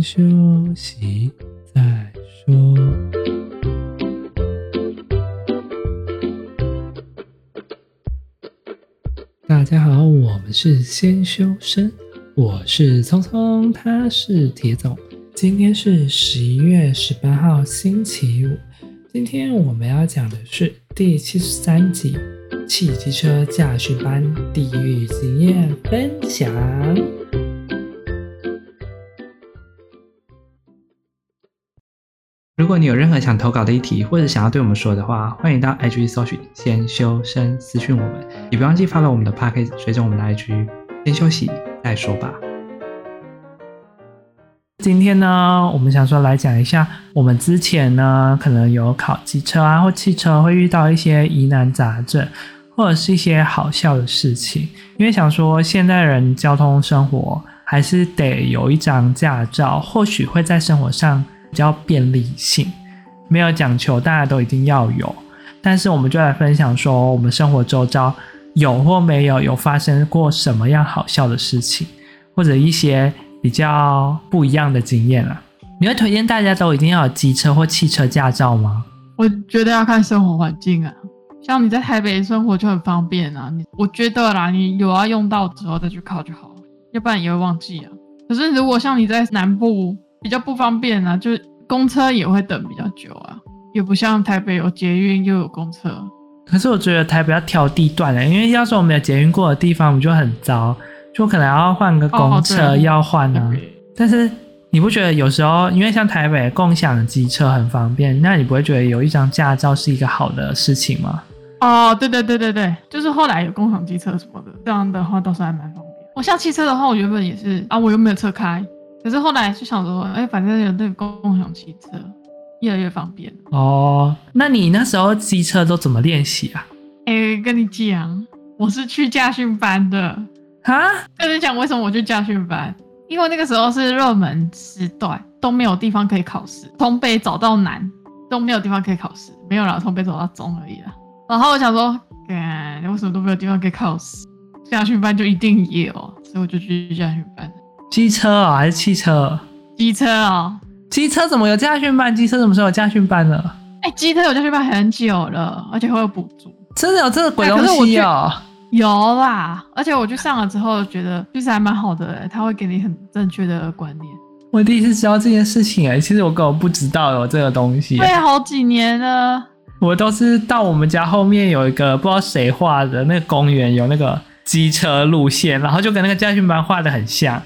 休息再说。大家好，我们是先修身，我是聪聪，他是铁总。今天是十一月十八号，星期五。今天我们要讲的是第七十三集《汽机车驾训班地狱经验分享》。如果你有任何想投稿的议题，或者想要对我们说的话，欢迎到 IG 搜寻“先修身”私讯我们，也别忘记发到我们的 Podcast，随着我们的 IG。先休息再说吧。今天呢，我们想说来讲一下，我们之前呢，可能有考机车啊或汽车，会遇到一些疑难杂症，或者是一些好笑的事情。因为想说，现代人交通生活还是得有一张驾照，或许会在生活上。比较便利性，没有讲求大家都一定要有，但是我们就来分享说，我们生活周遭有或没有有发生过什么样好笑的事情，或者一些比较不一样的经验啊。你会推荐大家都一定要有机车或汽车驾照吗？我觉得要看生活环境啊，像你在台北生活就很方便啊，你我觉得啦，你有要用到之后再去考就好了，要不然也会忘记啊。可是如果像你在南部，比较不方便啊，就是公车也会等比较久啊，也不像台北有捷运又有公车。可是我觉得台北要挑地段嘞，因为要是我们有捷运过的地方，我们就很糟，就可能要换个公车要换啊。但是你不觉得有时候，因为像台北共享机车很方便，那你不会觉得有一张驾照是一个好的事情吗？哦，对对对对对，就是后来有共享机车什么的，这样的话倒是还蛮方便。我像汽车的话，我原本也是啊，我又没有车开。可是后来就想说，哎，反正有那个共享汽车，越来越方便哦。那你那时候机车都怎么练习啊？哎，跟你讲，我是去驾训班的哈，跟你讲为什么我去驾训班？因为那个时候是热门时段，都没有地方可以考试，从北走到南都没有地方可以考试，没有啦，从北走到中而已啦。然后我想说，哎，为什么都没有地方可以考试？驾训班就一定有，所以我就去驾训班。机车哦，还是汽车？机车哦，机车怎么有驾训班？机车什么时候有驾训班了？哎，机车有驾训班很久了，而且会有补助。真的有这个鬼东西哦？有啦，而且我去上了之后，觉得其实还蛮好的，他会给你很正确的观念。我第一次知道这件事情哎，其实我根本不知道有这个东西。对，好几年了。我都是到我们家后面有一个不知道谁画的那个公园，有那个机车路线，然后就跟那个驾训班画的很像。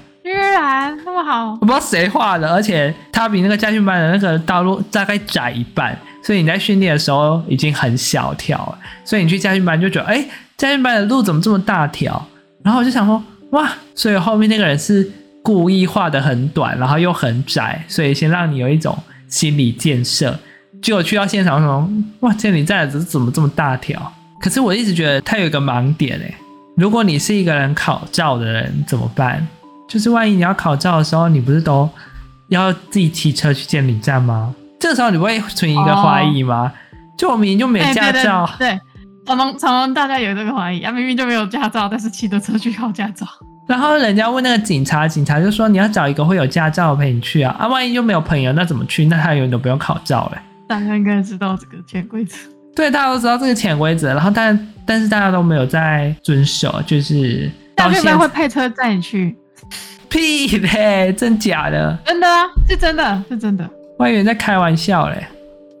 居然那么好，我不知道谁画的，而且它比那个家训班的那个道路大概窄一半，所以你在训练的时候已经很小条了，所以你去家训班就觉得，哎，家训班的路怎么这么大条？然后我就想说，哇，所以后面那个人是故意画的很短，然后又很窄，所以先让你有一种心理建设。结果去到现场说，哇，这里站的怎么这么大条？可是我一直觉得它有一个盲点哎，如果你是一个人考照的人怎么办？就是万一你要考照的时候，你不是都要自己骑车去监理站吗？这个时候你不会存一个怀疑吗？Oh. 就我明明就没驾照，欸、对，对，常常常常大家有这个怀疑啊，明明就没有驾照，但是骑着车去考驾照。然后人家问那个警察，警察就说你要找一个会有驾照陪你去啊，啊，万一就没有朋友，那怎么去？那他永远都不用考照嘞。大家应该知道这个潜规则，对，大家都知道这个潜规则，然后但但是大家都没有在遵守，就是到现在会派车载你去。屁嘞，真假的？真的啊，是真的，是真的。我以为在开玩笑嘞。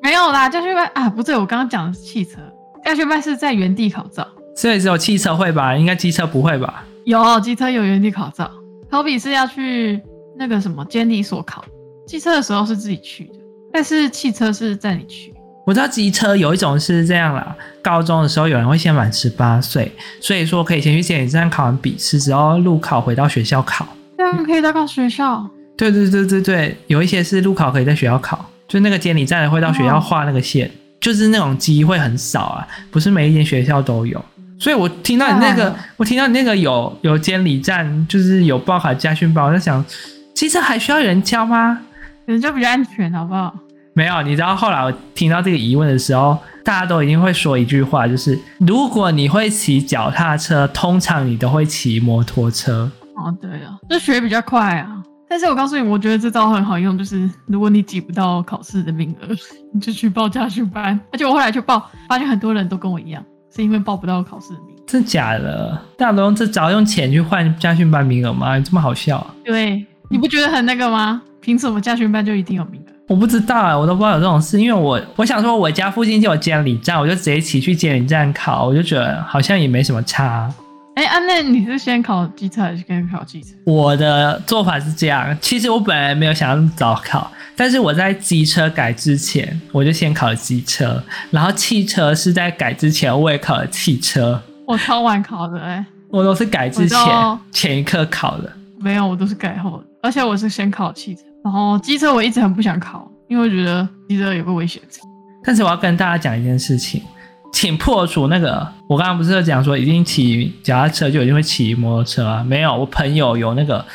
没有啦，驾训班啊，不对，我刚刚讲的是汽车，驾训班是在原地考照。所以只有汽车会吧？应该机车不会吧？有，机车有原地考照。考笔是要去那个什么监理所考，机车的时候是自己去的，但是汽车是在你去。我知道机车有一种是这样啦，高中的时候有人会先满十八岁，所以说可以先去监理站考完笔试之后路考回到学校考，这样可以到考学校。对对对对对，有一些是路考可以在学校考，就那个监理站的会到学校画那个线，哦、就是那种机会很少啊，不是每一间学校都有。所以我听到你那个，我听到你那个有有监理站，就是有报考家训班，我在想，机车还需要有人教吗？人就比较安全，好不好？没有，你知道后来我听到这个疑问的时候，大家都一定会说一句话，就是如果你会骑脚踏车，通常你都会骑摩托车。哦，对啊，这学比较快啊。但是我告诉你，我觉得这招很好用，就是如果你挤不到考试的名额，你就去报驾训班。而且我后来去报，发现很多人都跟我一样，是因为报不到考试的名额。真假的？大家都用这招用钱去换驾训班名额吗？这么好笑啊？对，你不觉得很那个吗？凭什么驾训班就一定有名额？我不知道啊，我都不知道有这种事。因为我我想说，我家附近就有监理站，我就直接骑去监理站考，我就觉得好像也没什么差。哎，安、啊、那你是先考机车还是先考机车？我的做法是这样，其实我本来没有想要早考，但是我在机车改之前，我就先考了机车，然后汽车是在改之前我也考了汽车。我超晚考的哎、欸，我都是改之前前一刻考的。没有，我都是改后的，而且我是先考汽车，然后机车我一直很不想考，因为我觉得机车有个危险。但是我要跟大家讲一件事情。请破除那个，我刚刚不是讲说，一定骑脚踏车就一定会骑摩托车啊？没有，我朋友有那个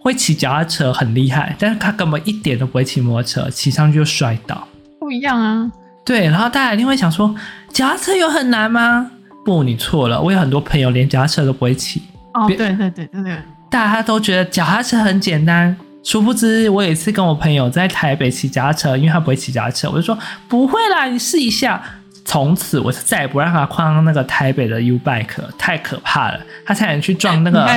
会骑脚踏车很厉害，但是他根本一点都不会骑摩托车，骑上去就摔倒。不一样啊。对，然后大家一定会想说，脚踏车有很难吗？不，你错了。我有很多朋友连脚踏车都不会骑。哦，对对对对对。大家都觉得脚踏车很简单，殊不知我有一次跟我朋友在台北骑脚踏车，因为他不会骑脚踏车，我就说不会啦，你试一下。从此我是再也不让他跨那个台北的 U bike，太可怕了，他差点去撞那个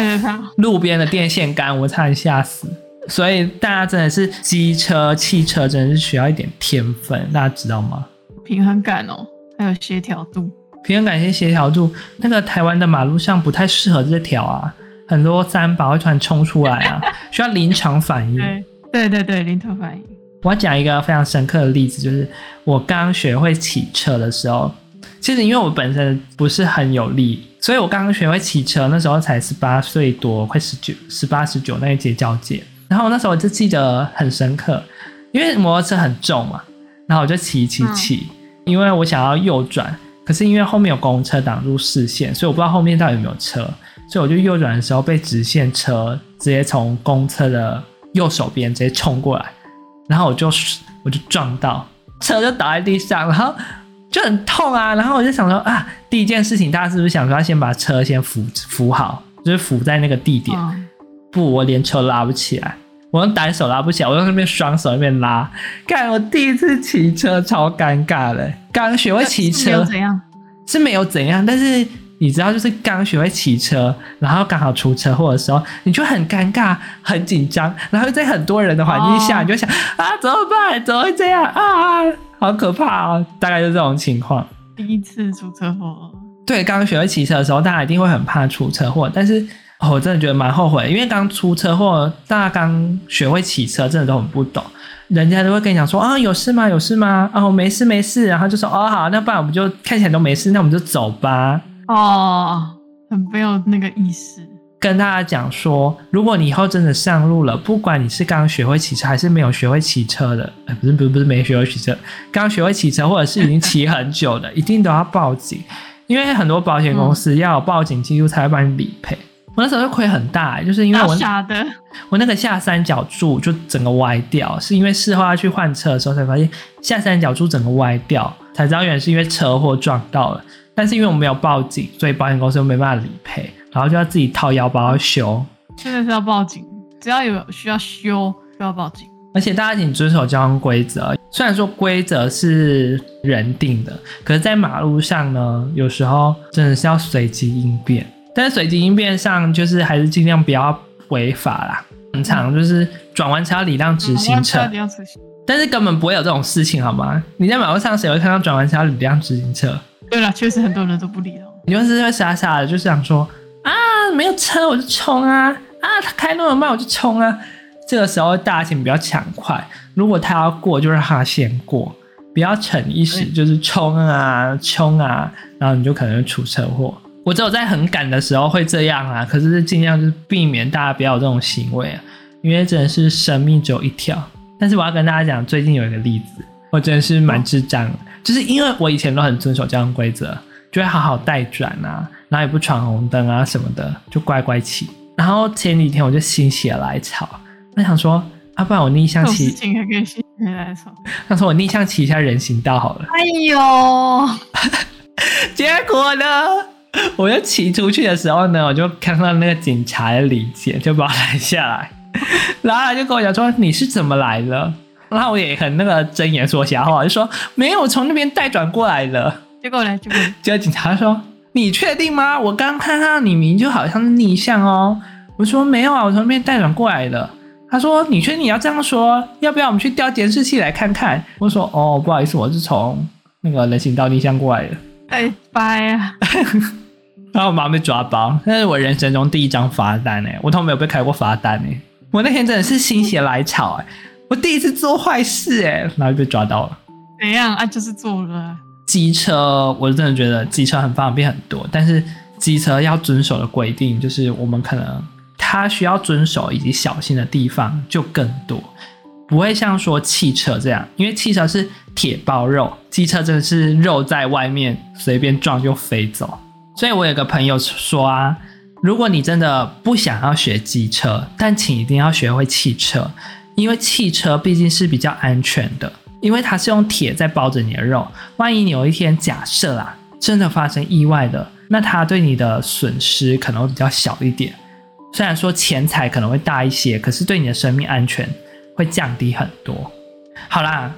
路边的电线杆，我差点吓死。所以大家真的是机车、汽车真的是需要一点天分，大家知道吗？平衡感哦，还有协调度。平衡感跟协调度，那个台湾的马路上不太适合这条啊，很多三宝会突然冲出来啊，需要临场反应。对对对对，临场反应。我要讲一个非常深刻的例子，就是我刚学会骑车的时候，其实因为我本身不是很有力，所以我刚刚学会骑车那时候才十八岁多，快十九、十八、十九那一节交界。然后那时候我就记得很深刻，因为摩托车很重嘛，然后我就骑骑骑，因为我想要右转，可是因为后面有公车挡住视线，所以我不知道后面到底有没有车，所以我就右转的时候被直线车直接从公车的右手边直接冲过来。然后我就我就撞到车，就倒在地上，然后就很痛啊。然后我就想说啊，第一件事情，大家是不是想说要先把车先扶扶好，就是扶在那个地点？哦、不，我连车拉不起来，我用单手拉不起来，我用那边双手那边拉。看我第一次骑车超尴尬的，刚学会骑车怎样？是没有怎样，但是。你知道，就是刚学会骑车，然后刚好出车祸的时候，你就很尴尬、很紧张，然后在很多人的环境下，你就想啊，怎么办？怎么会这样啊？好可怕哦！大概就是这种情况。第一次出车祸。对，刚学会骑车的时候，大家一定会很怕出车祸。但是，我真的觉得蛮后悔，因为刚出车祸，大家刚学会骑车，真的都很不懂。人家都会跟你讲说啊，有事吗？有事吗？哦，没事没事。然后就说哦，好，那不然我们就看起来都没事，那我们就走吧。哦，很没有那个意思。跟大家讲说，如果你以后真的上路了，不管你是刚学会骑车还是没有学会骑车的，呃，不是不是不是没学会骑车，刚学会骑车或者是已经骑很久的，一定都要报警，因为很多保险公司要有报警记录才会帮你理赔。嗯、我那时候就亏很大，就是因为我傻的，我那个下三角柱就整个歪掉，是因为事后要去换车的时候才发现下三角柱整个歪掉，才知道原来是因为车祸撞到了。但是因为我没有报警，所以保险公司又没办法理赔，然后就要自己掏腰包修。现在是要报警，只要有需要修就要报警。而且大家请遵守交通规则，虽然说规则是人定的，可是在马路上呢，有时候真的是要随机应变。但是随机应变上，就是还是尽量不要违法啦。很常就是转弯车要礼让直行车，嗯、但是根本不会有这种事情，好吗？你在马路上谁会看到转弯才要礼让直行车？对了，确实很多人都不理了。你就是会傻傻的，就想说啊，没有车我就冲啊，啊，他开那么慢我就冲啊。这个时候大家请不要抢快，如果他要过，就让他先过，不要逞一时就是冲啊冲啊，然后你就可能会出车祸。我只有在很赶的时候会这样啊，可是尽量就是避免大家不要有这种行为啊，因为真的是生命只有一条。但是我要跟大家讲，最近有一个例子，我真的是蛮智障的。就是因为我以前都很遵守交通规则，就会好好待转啊，然后也不闯红灯啊什么的，就乖乖骑。然后前几天我就心血来潮，我想说，啊，不然我逆向骑，事情还可以心血来潮。他说我逆向骑一下人行道好了。哎呦，结果呢，我就骑出去的时候呢，我就看到那个警察的临检，就把我拦下来。然后他就跟我讲说，你是怎么来的？然后我也很那个睁眼说瞎话，就说没有，我从那边带转过来的。结果呢？结果结果警察说，你确定吗？我刚看到你名就好像是逆向哦。我说没有啊，我从那边带转过来的。他说你确定你要这样说？要不要我们去调监视器来看看？我说哦，不好意思，我是从那个人行道逆向过来的。哎，拜啊！然后我马上被抓包，那是我人生中第一张罚单哎，我都没有被开过罚单哎。我那天真的是心血来潮哎，我第一次做坏事哎，然后就被抓到了。怎样啊？就是做了。机车，我真的觉得机车很方便很多，但是机车要遵守的规定，就是我们可能它需要遵守以及小心的地方就更多，不会像说汽车这样，因为汽车是铁包肉，机车真的是肉在外面随便撞就飞走。所以我有个朋友说啊，如果你真的不想要学机车，但请一定要学会汽车，因为汽车毕竟是比较安全的。因为它是用铁在包着你的肉，万一你有一天假设啊，真的发生意外的，那它对你的损失可能会比较小一点。虽然说钱财可能会大一些，可是对你的生命安全会降低很多。好啦，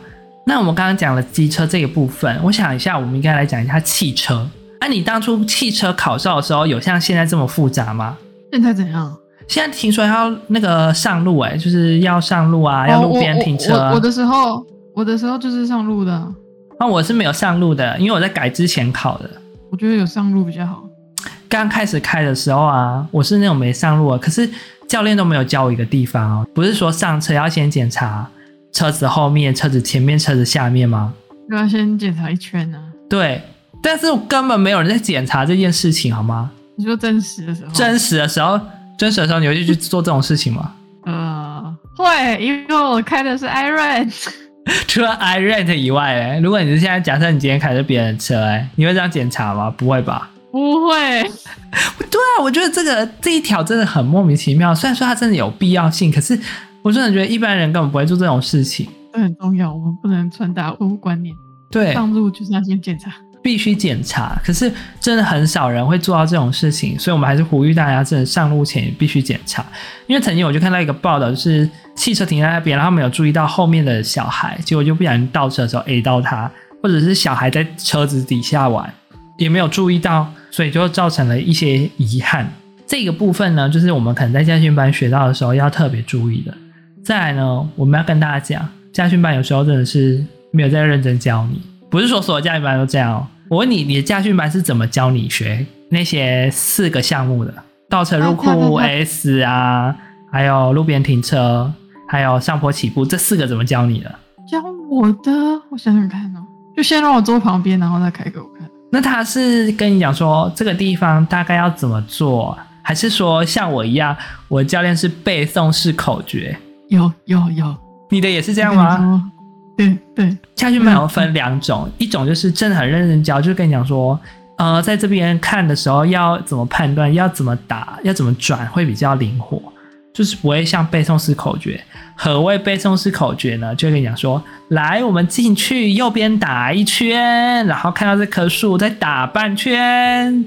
那我们刚刚讲了机车这个部分，我想一下，我们应该来讲一下汽车。那、啊、你当初汽车考照的时候，有像现在这么复杂吗？现在怎样？现在听说要那个上路、欸，哎，就是要上路啊，要路边停车、我我我。我的时候。我的时候就是上路的，那、啊、我是没有上路的，因为我在改之前考的。我觉得有上路比较好。刚开始开的时候啊，我是那种没上路的，可是教练都没有教我一个地方哦，不是说上车要先检查车子后面、车子前面、车子下面吗？要先检查一圈呢、啊。对，但是我根本没有人在检查这件事情，好吗？你说真实的时候？真实的时候，真实的时候，你会去做这种事情吗？呃，会，因为我开的是 iRent。除了 iRent 以外，哎，如果你是现在假设你今天开的是别人的车，哎，你会这样检查吗？不会吧？不会。对啊，我觉得这个这一条真的很莫名其妙。虽然说它真的有必要性，可是我真的觉得一般人根本不会做这种事情。这很重要，我们不能传达错误观念。对，上路就是要先检查。必须检查，可是真的很少人会做到这种事情，所以我们还是呼吁大家，真的上路前必须检查。因为曾经我就看到一个报道，就是汽车停在那边，然后没有注意到后面的小孩，结果就不小心倒车的时候 A 到他，或者是小孩在车子底下玩，也没有注意到，所以就造成了一些遗憾。这个部分呢，就是我们可能在驾训班学到的时候要特别注意的。再来呢，我们要跟大家讲，驾训班有时候真的是没有在认真教你，不是说所有驾训班都这样哦。我问你，你的驾训班是怎么教你学那些四个项目的？倒车入库 S 啊，还有路边停车，还有上坡起步，这四个怎么教你的？教我的，我想想看哦，就先让我坐旁边，然后再开给我看。那他是跟你讲说这个地方大概要怎么做，还是说像我一样，我的教练是背诵式口诀？有有有，你的也是这样吗？对对，驾训班有分两种，一种就是真的很认真教，就是跟你讲说，呃，在这边看的时候要怎么判断，要怎么打，要怎么转会比较灵活，就是不会像背诵式口诀。何谓背诵式口诀呢？就跟你讲说，来，我们进去右边打一圈，然后看到这棵树再打半圈，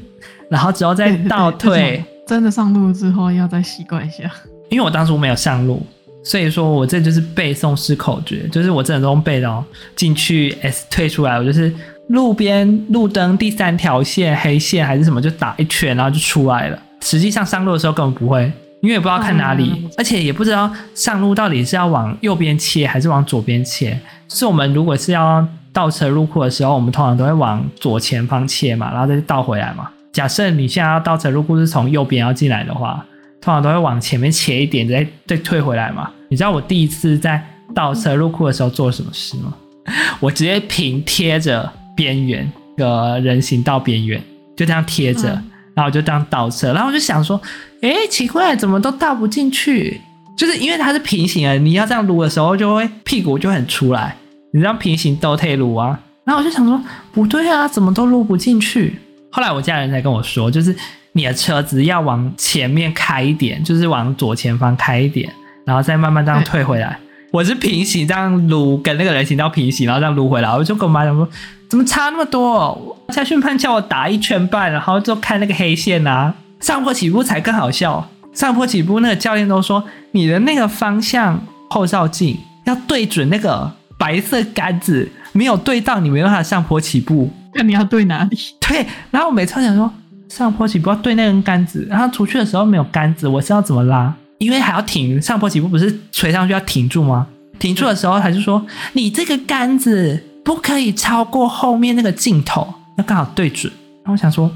然后之后再倒退。真的上路之后要再习惯一下，因为我当初没有上路。所以说我这就是背诵式口诀，就是我真的都背的哦。进去 S 退出来，我就是路边路灯第三条线黑线还是什么，就打一圈，然后就出来了。实际上上路的时候根本不会，因为也不知道看哪里，而且也不知道上路到底是要往右边切还是往左边切。就是我们如果是要倒车入库的时候，我们通常都会往左前方切嘛，然后再倒回来嘛。假设你现在要倒车入库是从右边要进来的话，通常都会往前面切一点，再再退回来嘛。你知道我第一次在倒车入库的时候做了什么事吗？我直接平贴着边缘的人行道边缘，就这样贴着，然后我就这样倒车，然后我就想说，哎，奇怪，怎么都倒不进去？就是因为它是平行的，你要这样撸的时候，就会屁股就很出来，你这样平行倒退撸啊。然后我就想说，不对啊，怎么都撸不进去？后来我家人才跟我说，就是你的车子要往前面开一点，就是往左前方开一点。然后再慢慢这样退回来，我是平行这样撸，跟那个人行道平行，然后这样撸回来。我就跟我妈讲说，怎么差那么多？驾训判叫我打一圈半，然后就看那个黑线啊，上坡起步才更好笑。上坡起步那个教练都说，你的那个方向后照镜要对准那个白色杆子，没有对到，你没办法上坡起步。那你要对哪里？对，然后我每次想说上坡起步要对那根杆子，然后出去的时候没有杆子，我是要怎么拉？因为还要停，上坡起步不是垂上去要停住吗？停住的时候，他就说你这个杆子不可以超过后面那个镜头，要刚好对准。然后我想说，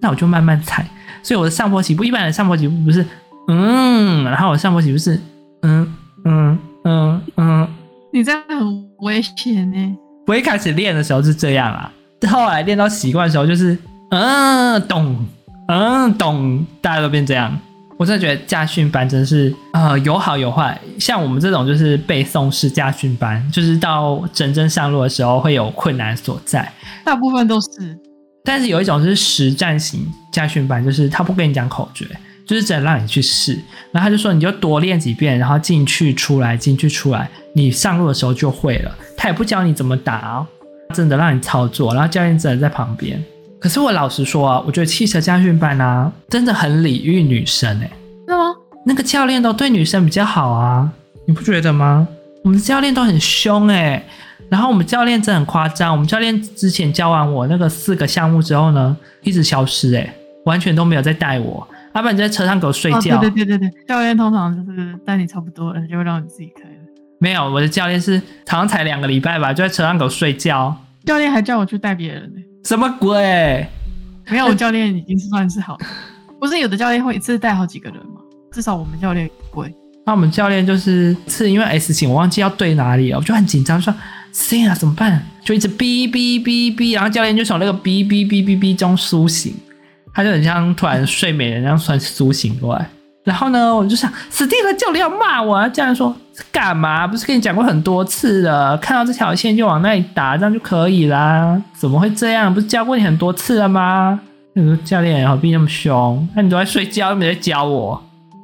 那我就慢慢踩。所以我的上坡起步，一般的上坡起步不是。嗯，然后我上坡起步是，嗯嗯嗯嗯，你这样很危险呢。我一开始练的时候是这样啊，后来练到习惯的时候就是，嗯懂，嗯懂，大家都变这样。我真的觉得驾训班真是，呃，有好有坏。像我们这种就是背诵式驾训班，就是到真正上路的时候会有困难所在。大部分都是，但是有一种是实战型驾训班，就是他不跟你讲口诀。就是只能让你去试，然后他就说你就多练几遍，然后进去出来，进去出来，你上路的时候就会了。他也不教你怎么打哦，真的让你操作，然后教练真的在旁边。可是我老实说啊，我觉得汽车家训班啊，真的很礼遇女生哎、欸。是吗？那个教练都对女生比较好啊，你不觉得吗？我们教练都很凶哎、欸，然后我们教练真的很夸张，我们教练之前教完我那个四个项目之后呢，一直消失哎、欸，完全都没有再带我。阿爸，你在车上给我睡觉。哦、对对对对对，教练通常就是带你差不多了，就会让你自己开了。没有，我的教练是好像才两个礼拜吧，就在车上给我睡觉。教练还叫我去带别人呢。什么鬼？没有，我教练已经是算是好的。不是有的教练会一次带好几个人吗？至少我们教练不会。那我们教练就是是因为 S 型，我忘记要对哪里了，我就很紧张，说行啊，怎么办？就一直哔哔哔哔，然后教练就从那个哔哔哔哔哔中苏醒。他就很像突然睡美人那样突然苏醒过来，然后呢，我就想死定了，教练要骂我啊！教练说干嘛？不是跟你讲过很多次了，看到这条线就往那里打，这样就可以啦。怎么会这样？不是教过你很多次了吗？你说教练何必那么凶？那你都在睡觉，又没在教我。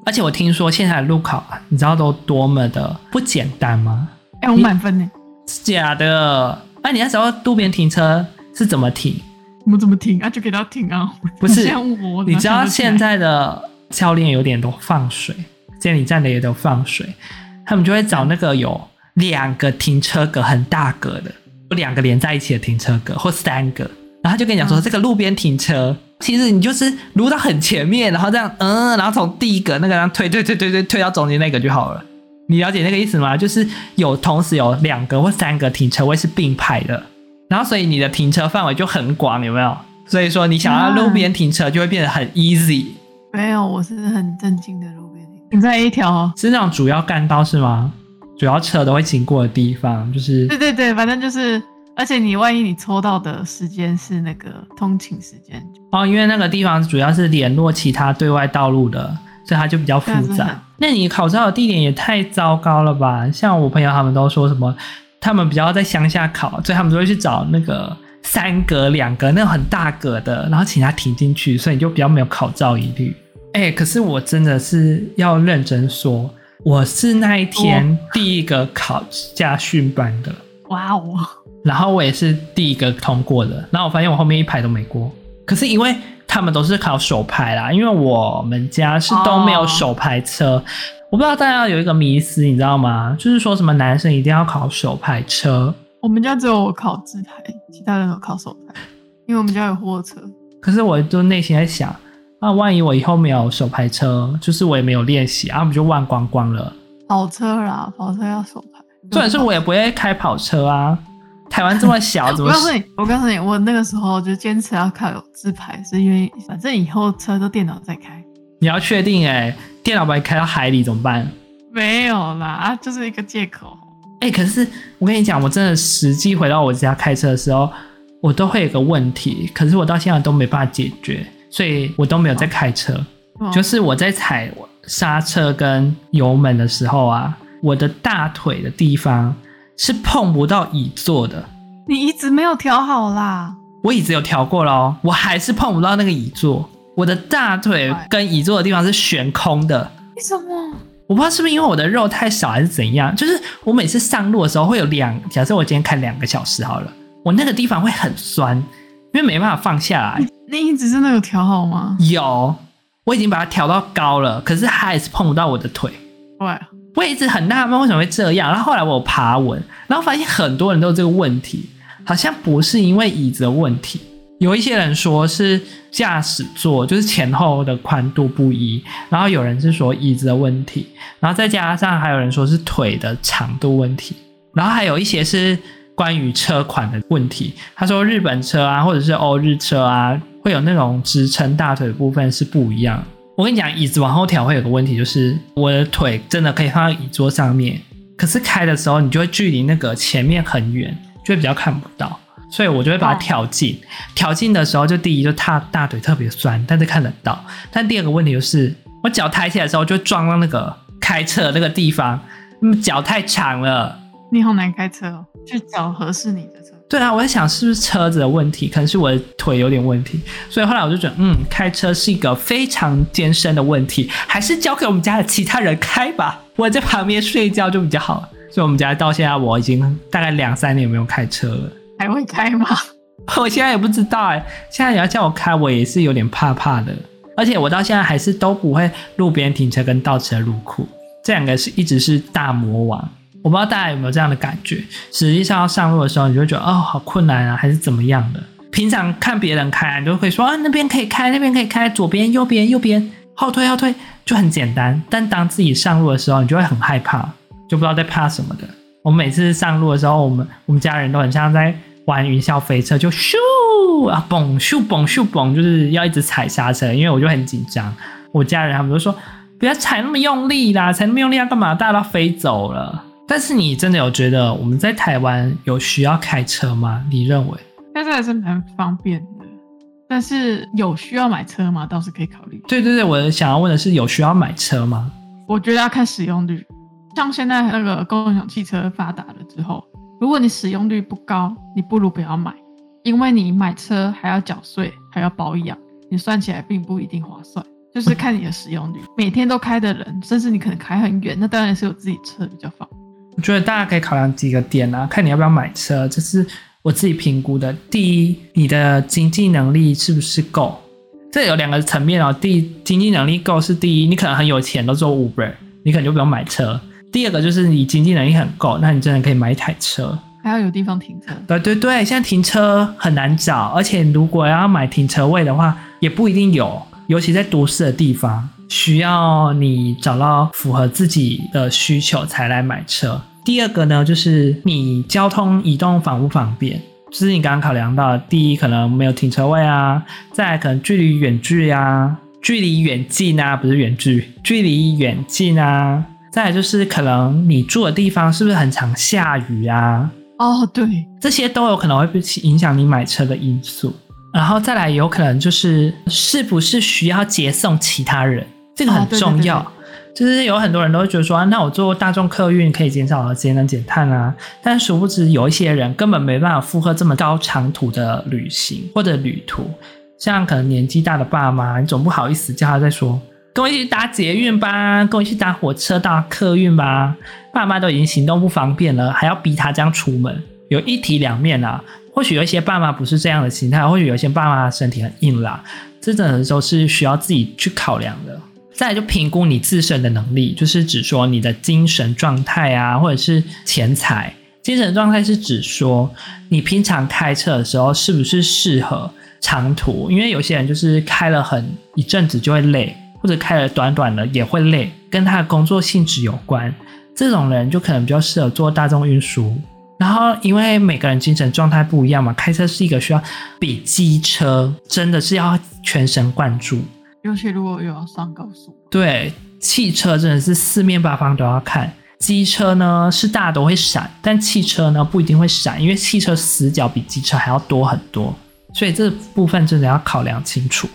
而且我听说现在的路考，你知道都多么的不简单吗？哎、欸，我满分呢，是假的。那、啊、你那时候路边停车是怎么停？我们怎么停啊？就给他停啊！不是，你知道现在的教练有点都放水，监理站的也都放水，他们就会找那个有两个停车格很大格的，有两个连在一起的停车格或三个，然后他就跟你讲说，这个路边停车，其实你就是撸到很前面，然后这样，嗯，然后从第一个那个然后推推推推推推到中间那个就好了。你了解那个意思吗？就是有同时有两个或三个停车位是并排的。然后，所以你的停车范围就很广，有没有？所以说，你想要路边停车就会变得很 easy。没有，我是很震惊的路边停。停在一条是那种主要干道是吗？主要车都会经过的地方，就是。对对对，反正就是，而且你万一你抽到的时间是那个通勤时间哦，因为那个地方主要是联络其他对外道路的，所以它就比较复杂。那你考照的地点也太糟糕了吧？像我朋友他们都说什么？他们比较在乡下考，所以他们都会去找那个三格两格那种很大格的，然后请他停进去，所以你就比较没有考照疑虑。哎、欸，可是我真的是要认真说，我是那一天第一个考驾训班的。哇哦！然后我也是第一个通过的，然后我发现我后面一排都没过。可是因为他们都是考手排啦，因为我们家是都没有手排车。哦我不知道大家有一个迷思，你知道吗？就是说什么男生一定要考手排车。我们家只有我考自排，其他人都考手排，因为我们家有货车。可是我就内心在想，啊，万一我以后没有手排车，就是我也没有练习，啊，不就忘光光了？跑车啦，跑车要手排。重点是我也不会开跑车啊。台湾这么小，怎么？我告诉你，我告诉你，我那个时候就坚持要考自排，是因为反正以后车都电脑在开。你要确定哎、欸？电脑把你开到海里怎么办？没有啦，啊，就是一个借口。哎、欸，可是我跟你讲，我真的实际回到我家开车的时候，我都会有个问题，可是我到现在都没办法解决，所以我都没有在开车。哦、就是我在踩刹车跟油门的时候啊，我的大腿的地方是碰不到椅座的。你椅子没有调好啦？我椅子有调过了哦，我还是碰不到那个椅座。我的大腿跟椅座的地方是悬空的，为什么？我不知道是不是因为我的肉太少还是怎样。就是我每次上路的时候会有两，假设我今天开两个小时好了，我那个地方会很酸，因为没办法放下来。那椅子真的有调好吗？有，我已经把它调到高了，可是它还是碰不到我的腿。对，我也一直很纳闷为什么会这样。然后后来我有爬文，然后发现很多人都有这个问题，好像不是因为椅子的问题。有一些人说是驾驶座就是前后的宽度不一，然后有人是说椅子的问题，然后再加上还有人说是腿的长度问题，然后还有一些是关于车款的问题。他说日本车啊，或者是欧日车啊，会有那种支撑大腿的部分是不一样。我跟你讲，椅子往后调会有个问题，就是我的腿真的可以放在椅桌上面，可是开的时候你就会距离那个前面很远，就会比较看不到。所以我就会把它调近，调近的时候，就第一就踏大腿特别酸，但是看得到。但第二个问题就是，我脚抬起来的时候就撞到那个开车的那个地方，嗯，脚太长了。你好难开车哦，去找合适你的车。对啊，我在想是不是车子的问题，可能是我的腿有点问题。所以后来我就觉得，嗯，开车是一个非常艰深的问题，还是交给我们家的其他人开吧，我在旁边睡觉就比较好。所以我们家到现在我已经大概两三年没有开车了。还会开吗？我现在也不知道哎。现在你要叫我开，我也是有点怕怕的。而且我到现在还是都不会路边停车跟倒车入库，这两个是一直是大魔王。我不知道大家有没有这样的感觉？实际上要上路的时候，你就会觉得哦，好困难啊，还是怎么样的？平常看别人开，你就会说啊，那边可以开，那边可以开，左边、右边、右边，后退、后退，就很简单。但当自己上路的时候，你就会很害怕，就不知道在怕什么的。我们每次上路的时候，我们我们家人都很像在。玩云霄飞车就咻啊嘣咻嘣咻嘣，就是要一直踩刹车，因为我就很紧张。我家人他们都说不要踩那么用力啦，踩那么用力要干嘛？大家都飞走了。但是你真的有觉得我们在台湾有需要开车吗？你认为？开车还是蛮方便的，但是有需要买车吗？倒是可以考虑。对对对，我想要问的是有需要买车吗？我觉得要看使用率，像现在那个共享汽车发达了之后。如果你使用率不高，你不如不要买，因为你买车还要缴税，还要保养，你算起来并不一定划算。就是看你的使用率，每天都开的人，甚至你可能开很远，那当然是有自己车比较方便。我觉得大家可以考量几个点啊，看你要不要买车，这是我自己评估的。第一，你的经济能力是不是够？这有两个层面哦。第一，经济能力够是第一，你可能很有钱，都做 Uber，你可能就不用买车。第二个就是你经济能力很够，那你真的可以买一台车，还要有地方停车。对对对，现在停车很难找，而且如果要买停车位的话，也不一定有，尤其在都市的地方，需要你找到符合自己的需求才来买车。第二个呢，就是你交通移动方不方便，就是你刚刚考量到的，第一可能没有停车位啊，再来可能距离远距啊，距离远近啊，不是远距，距离远近啊。再来就是可能你住的地方是不是很常下雨啊？哦，对，这些都有可能会影响你买车的因素。然后再来有可能就是是不是需要接送其他人，这个很重要。哦，对对对对。就是有很多人都会觉得说，那我坐大众客运可以减少节能减碳啊，但殊不知有一些人根本没办法负荷这么高长途的旅行或者旅途，像可能年纪大的爸妈，你总不好意思叫他再说。跟我一起搭捷运吧，跟我一起搭火车、搭客运吧。爸妈都已经行动不方便了，还要逼他这样出门，有一体两面啊。或许有一些爸妈不是这样的心态，或许有一些爸妈身体很硬朗，这种的时候是需要自己去考量的。再来就评估你自身的能力，就是指说你的精神状态啊，或者是钱财。精神状态是指说你平常开车的时候是不是适合长途，因为有些人就是开了很一阵子就会累。或者开了短短的也会累，跟他的工作性质有关。这种人就可能比较适合做大众运输。然后，因为每个人精神状态不一样嘛，开车是一个需要比机车真的是要全神贯注。尤其如果又要上高速，对，汽车真的是四面八方都要看。机车呢是大家都会闪，但汽车呢不一定会闪，因为汽车死角比机车还要多很多，所以这部分真的要考量清楚。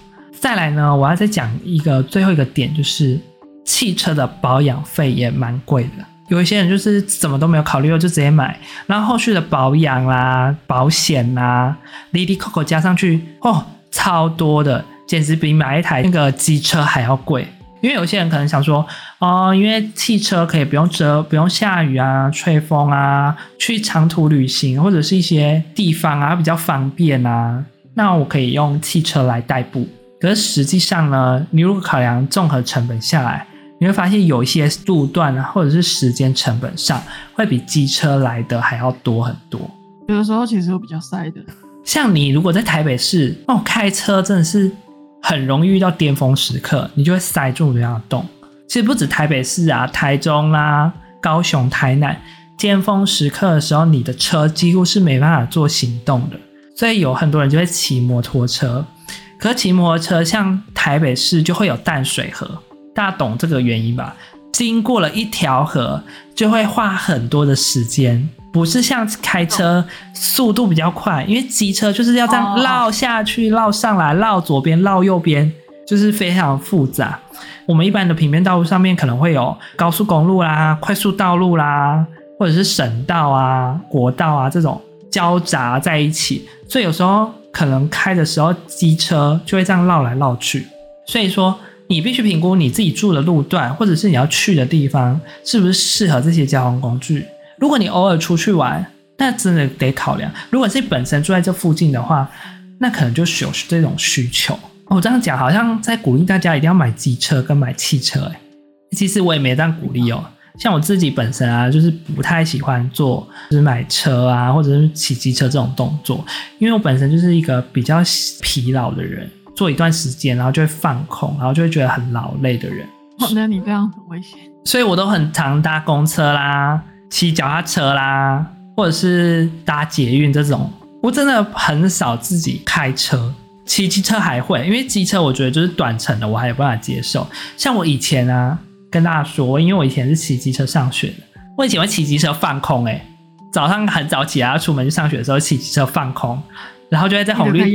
再来呢，我要再讲一个最后一个点，就是汽车的保养费也蛮贵的。有一些人就是什么都没有考虑，就直接买，然后后续的保养啦、保险啦、哩哩抠抠加上去，哦，超多的，简直比买一台那个机车还要贵。因为有些人可能想说，哦，因为汽车可以不用遮、不用下雨啊、吹风啊，去长途旅行或者是一些地方啊比较方便啊，那我可以用汽车来代步。可可是实际上呢，你如果考量综合成本下来，你会发现有一些路段啊，或者是时间成本上，会比机车来的还要多很多。有的时候其实会比较塞的。像你如果在台北市哦，开车真的是很容易遇到巅峰时刻，你就会塞住这样的洞。其实不止台北市啊，台中啦、啊、高雄、台南，巅峰时刻的时候，你的车几乎是没办法做行动的。所以有很多人就会骑摩托车。可骑摩托车，像台北市就会有淡水河，大家懂这个原因吧？经过了一条河，就会花很多的时间。不是像开车速度比较快，因为机车就是要这样绕下去、绕上来、绕左边、绕右边，就是非常复杂。我们一般的平面道路上面可能会有高速公路啦、快速道路啦，或者是省道啊、国道啊这种交杂在一起，所以有时候可能开的时候机车就会这样绕来绕去。所以说，你必须评估你自己住的路段，或者是你要去的地方，是不是适合这些交通工具。如果你偶尔出去玩，那真的得考量。如果是你本身住在这附近的话，那可能就是有这种需求。我这样讲好像在鼓励大家一定要买机车跟买汽车，哎，其实我也没这样鼓励哦。像我自己本身啊，就是不太喜欢做就是买车啊，或者是骑机车这种动作，因为我本身就是一个比较疲劳的人，做一段时间然后就会放空，然后就会觉得很劳累的人。哦，那你这样很危险。所以我都很常搭公车啦。骑脚踏车啦，或者是搭捷运这种，我真的很少自己开车。骑机车还会，因为机车我觉得就是短程的，我还有办法接受。像我以前啊，跟大家说，因为我以前是骑机车上学的，我以前会骑机车放空、欸，哎，早上很早起来要出门去上学的时候，骑机车放空，然后就会在红绿，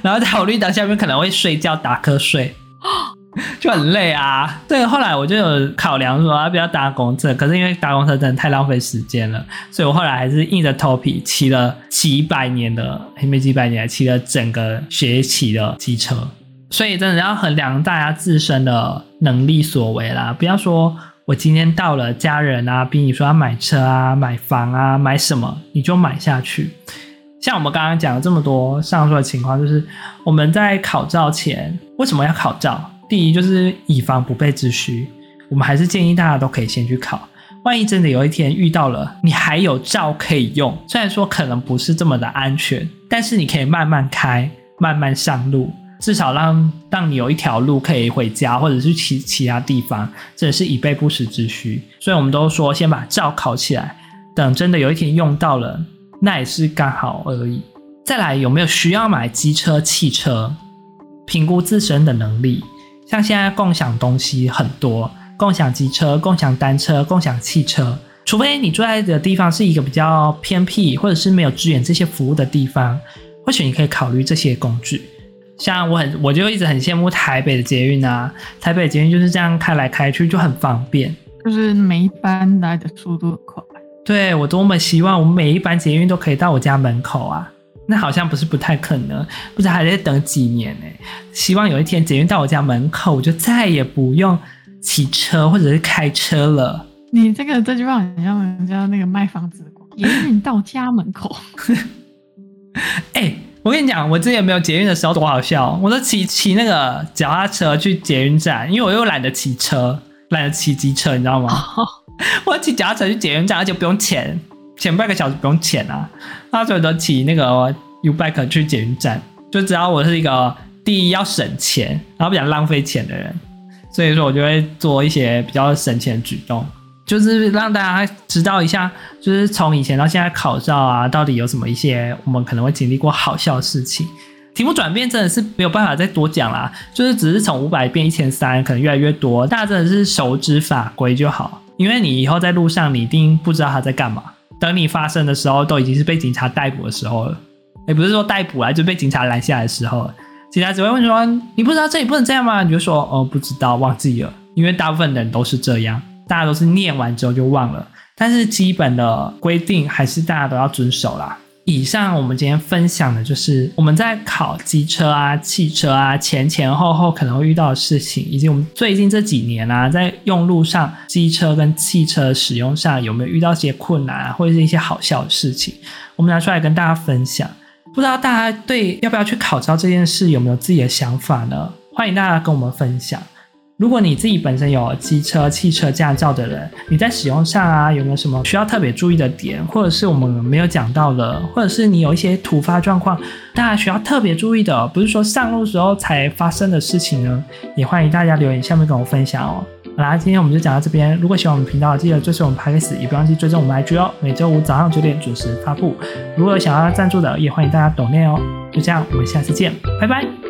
然后在红绿灯下面可能会睡觉打瞌睡。就很累啊，对。后来我就有考量说要不要搭公车，可是因为搭公车真的太浪费时间了，所以我后来还是硬着头皮骑了几百年的，没几百年，骑了整个学期的机车。所以真的要衡量大家自身的能力所为啦，不要说我今天到了家人啊，逼你说要买车啊、买房啊、买什么，你就买下去。像我们刚刚讲了这么多上述的情况，就是我们在考照前为什么要考照？第一就是以防不备之需，我们还是建议大家都可以先去考。万一真的有一天遇到了，你还有照可以用，虽然说可能不是这么的安全，但是你可以慢慢开，慢慢上路，至少让让你有一条路可以回家，或者是去其他地方，这是以备不时之需。所以我们都说先把照考起来，等真的有一天用到了，那也是刚好而已。再来有没有需要买机车、汽车？评估自身的能力。像现在共享东西很多，共享机车、共享单车、共享汽车，除非你住在的地方是一个比较偏僻，或者是没有支援这些服务的地方，或许你可以考虑这些工具。像我很，我就一直很羡慕台北的捷运啊，台北捷运就是这样开来开去就很方便，就是每一班来的速度很快。对，我多么希望我们每一班捷运都可以到我家门口啊！那好像不是不太可能，不知道还得等几年呢。希望有一天捷运到我家门口，我就再也不用骑车或者是开车了。你这个这句话很像人家那个卖房子的广告，捷运到家门口。哎、欸，我跟你讲，我之前没有捷运的时候多好笑，我都骑骑那个脚踏车去捷运站，因为我又懒得骑车，懒得骑机车，你知道吗？我骑脚踏车去捷运站，而且不用钱。前半个小时不用钱啊，他所以都骑那个 U-Bike 去捷运站，就知道我是一个第一要省钱，然后不想浪费钱的人，所以说我就会做一些比较省钱的举动，就是让大家知道一下，就是从以前到现在考照啊，到底有什么一些我们可能会经历过好笑的事情。题目转变真的是没有办法再多讲啦，就是只是从五百变一千三，可能越来越多，大家真的是熟知法规就好，因为你以后在路上你一定不知道他在干嘛。等你发生的时候，都已经是被警察逮捕的时候了。也不是说逮捕啊，就被警察拦下来的时候了。警察只会问说：“你不知道这里不能这样吗？”你就说：“哦，不知道，忘记了。”因为大部分人都是这样，大家都是念完之后就忘了。但是基本的规定还是大家都要遵守啦。以上我们今天分享的就是我们在考机车啊、汽车啊前前后后可能会遇到的事情，以及我们最近这几年啊在用路上机车跟汽车使用上有没有遇到一些困难啊，或者是一些好笑的事情，我们拿出来跟大家分享。不知道大家对要不要去考照这件事有没有自己的想法呢？欢迎大家跟我们分享。如果你自己本身有机车、汽车驾照的人，你在使用上啊有没有什么需要特别注意的点，或者是我们没有讲到的，或者是你有一些突发状况，大家需要特别注意的，不是说上路时候才发生的事情呢？也欢迎大家留言下面跟我分享哦。好啦，今天我们就讲到这边。如果喜欢我们频道，记得追随我们 Podcast，也不忘记追踪我们 IG 哦。每周五早上九点准时发布。如果有想要赞助的，也欢迎大家抖内哦。就这样，我们下次见，拜拜。